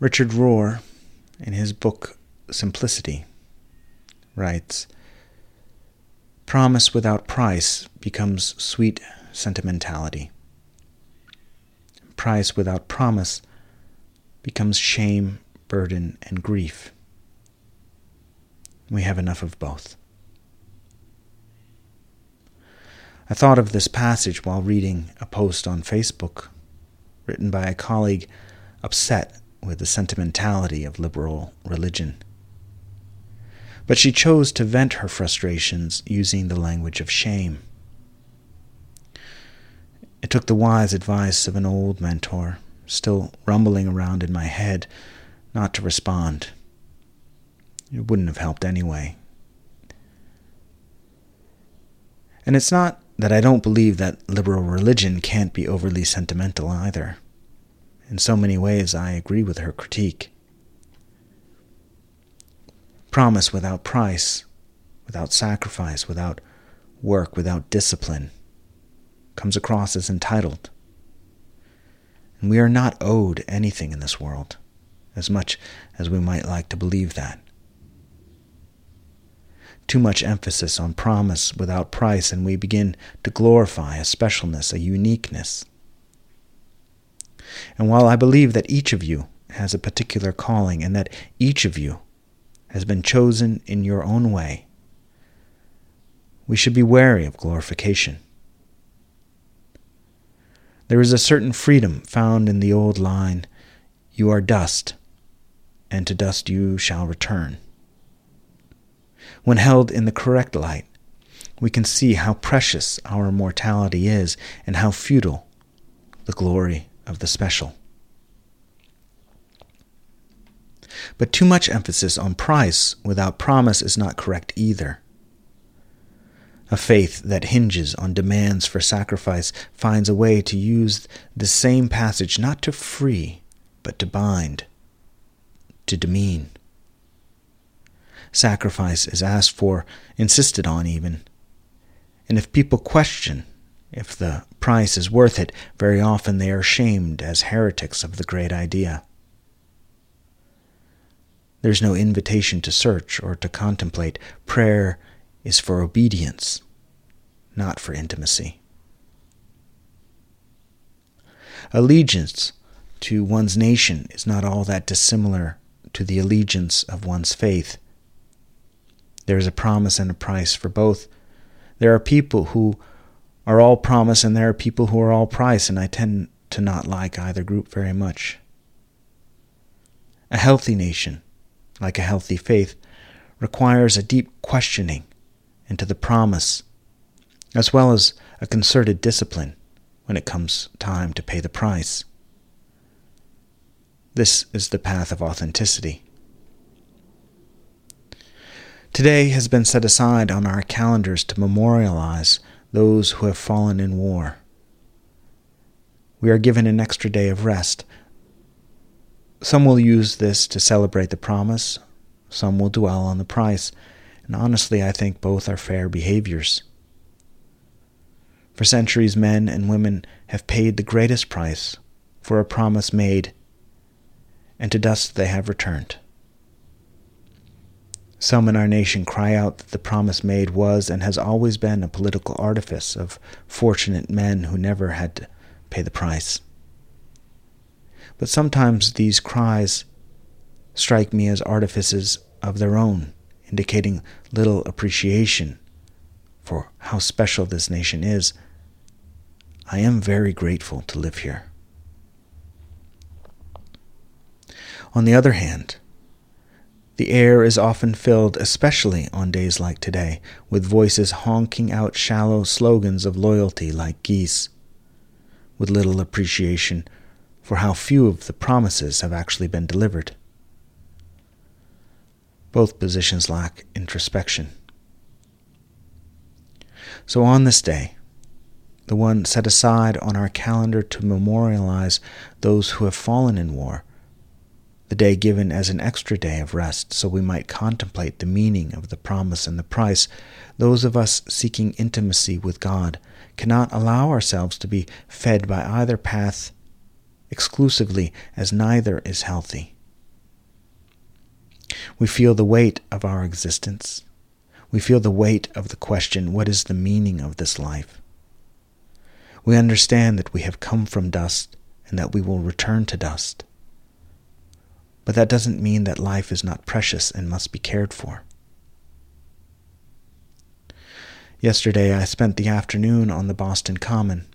Richard Rohr, in his book Simplicity, writes Promise without price becomes sweet sentimentality. Price without promise becomes shame, burden, and grief. We have enough of both. I thought of this passage while reading a post on Facebook written by a colleague upset with the sentimentality of liberal religion. But she chose to vent her frustrations using the language of shame. It took the wise advice of an old mentor, still rumbling around in my head, not to respond. It wouldn't have helped anyway. And it's not that I don't believe that liberal religion can't be overly sentimental either. In so many ways, I agree with her critique. Promise without price, without sacrifice, without work, without discipline, comes across as entitled. And we are not owed anything in this world, as much as we might like to believe that. Too much emphasis on promise without price, and we begin to glorify a specialness, a uniqueness, and while I believe that each of you has a particular calling and that each of you has been chosen in your own way, we should be wary of glorification. There is a certain freedom found in the old line, You are dust, and to dust you shall return. When held in the correct light, we can see how precious our mortality is and how futile the glory of the special. But too much emphasis on price without promise is not correct either. A faith that hinges on demands for sacrifice finds a way to use the same passage not to free, but to bind, to demean. Sacrifice is asked for, insisted on even. And if people question if the price is worth it, very often they are shamed as heretics of the great idea. There's no invitation to search or to contemplate. Prayer is for obedience, not for intimacy. Allegiance to one's nation is not all that dissimilar to the allegiance of one's faith. There is a promise and a price for both. There are people who are all promise and there are people who are all price, and I tend to not like either group very much. A healthy nation, like a healthy faith, requires a deep questioning into the promise, as well as a concerted discipline when it comes time to pay the price. This is the path of authenticity. Today has been set aside on our calendars to memorialize those who have fallen in war. We are given an extra day of rest. Some will use this to celebrate the promise, some will dwell on the price, and honestly, I think both are fair behaviors. For centuries, men and women have paid the greatest price for a promise made, and to dust they have returned. Some in our nation cry out that the promise made was and has always been a political artifice of fortunate men who never had to pay the price. But sometimes these cries strike me as artifices of their own, indicating little appreciation for how special this nation is. I am very grateful to live here. On the other hand, the air is often filled, especially on days like today, with voices honking out shallow slogans of loyalty like geese, with little appreciation for how few of the promises have actually been delivered. Both positions lack introspection. So on this day, the one set aside on our calendar to memorialize those who have fallen in war, the day given as an extra day of rest so we might contemplate the meaning of the promise and the price, those of us seeking intimacy with God cannot allow ourselves to be fed by either path exclusively, as neither is healthy. We feel the weight of our existence. We feel the weight of the question, what is the meaning of this life? We understand that we have come from dust and that we will return to dust. But that doesn't mean that life is not precious and must be cared for. Yesterday I spent the afternoon on the Boston Common.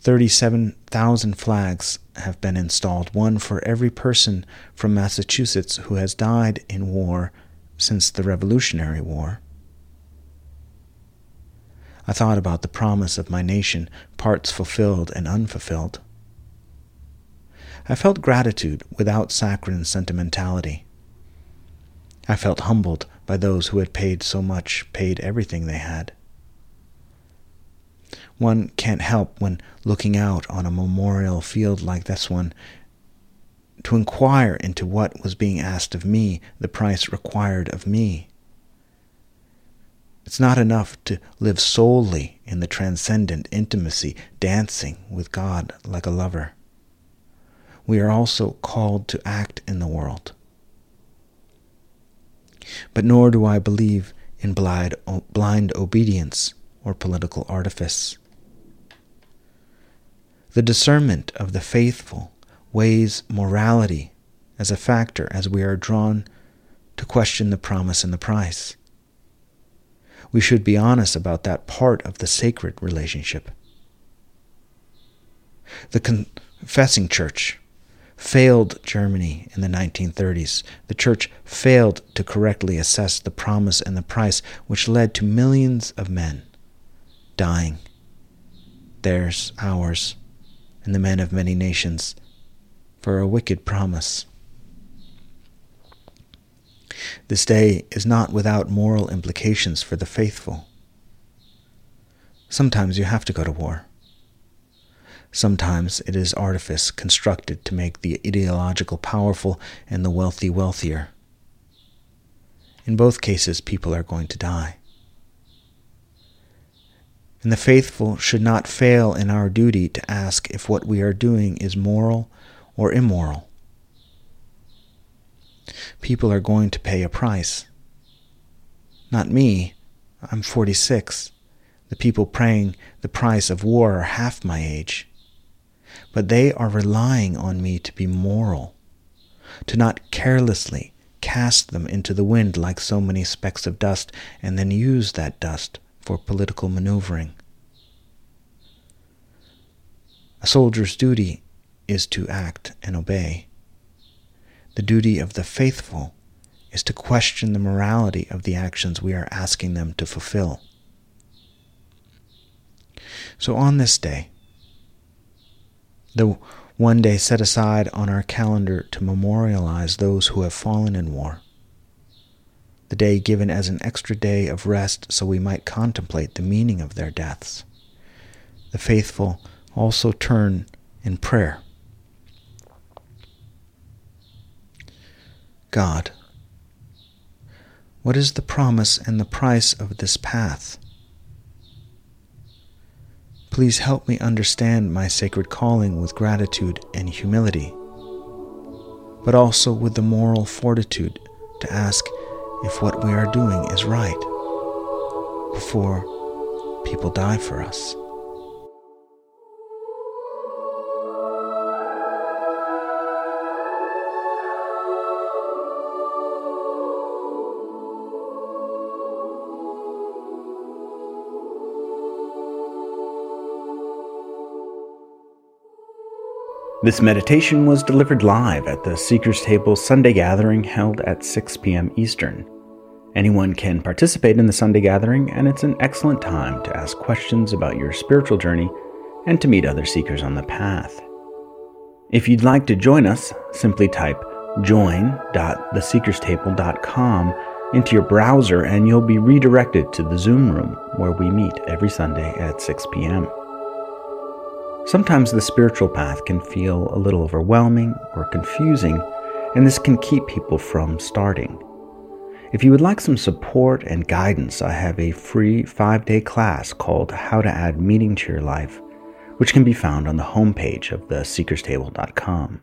37,000 flags have been installed, one for every person from Massachusetts who has died in war since the Revolutionary War. I thought about the promise of my nation, parts fulfilled and unfulfilled. I felt gratitude without saccharine sentimentality. I felt humbled by those who had paid so much, paid everything they had. One can't help, when looking out on a memorial field like this one, to inquire into what was being asked of me, the price required of me. It's not enough to live solely in the transcendent intimacy, dancing with God like a lover. We are also called to act in the world. But nor do I believe in blind, blind obedience or political artifice. The discernment of the faithful weighs morality as a factor as we are drawn to question the promise and the price we should be honest about that part of the sacred relationship. The confessing church failed Germany in the 1930s. The church failed to correctly assess the promise and the price, which led to millions of men dying. Theirs, ours, and the men of many nations, for a wicked promise. This day is not without moral implications for the faithful. Sometimes you have to go to war. Sometimes it is artifice constructed to make the ideological powerful and the wealthy wealthier. In both cases, people are going to die. And the faithful should not fail in our duty to ask if what we are doing is moral or immoral people are going to pay a price. Not me. I'm 46. The people paying the price of war are half my age. But they are relying on me to be moral, to not carelessly cast them into the wind like so many specks of dust and then use that dust for political maneuvering. A soldier's duty is to act and obey. The duty of the faithful is to question the morality of the actions we are asking them to fulfill. So on this day, the one day set aside on our calendar to memorialize those who have fallen in war, the day given as an extra day of rest so we might contemplate the meaning of their deaths, the faithful also turn in prayer God. What is the promise and the price of this path? Please help me understand my sacred calling with gratitude and humility, but also with the moral fortitude to ask if what we are doing is right before people die for us. This meditation was delivered live at the Seeker's Table Sunday gathering held at 6 p.m. Eastern. Anyone can participate in the Sunday gathering, and it's an excellent time to ask questions about your spiritual journey and to meet other seekers on the path. If you'd like to join us, simply type join.theseekerstable.com into your browser and you'll be redirected to the Zoom room where we meet every Sunday at 6 p.m. Sometimes the spiritual path can feel a little overwhelming or confusing, and this can keep people from starting. If you would like some support and guidance, I have a free five day class called How to Add Meaning to Your Life, which can be found on the homepage of theseekerstable.com.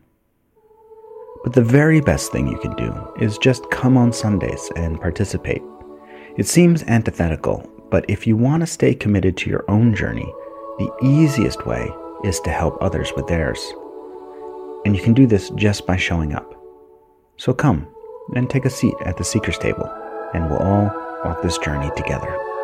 But the very best thing you can do is just come on Sundays and participate. It seems antithetical, but if you want to stay committed to your own journey, the easiest way is to help others with theirs. And you can do this just by showing up. So come and take a seat at the Seeker's table, and we'll all walk this journey together.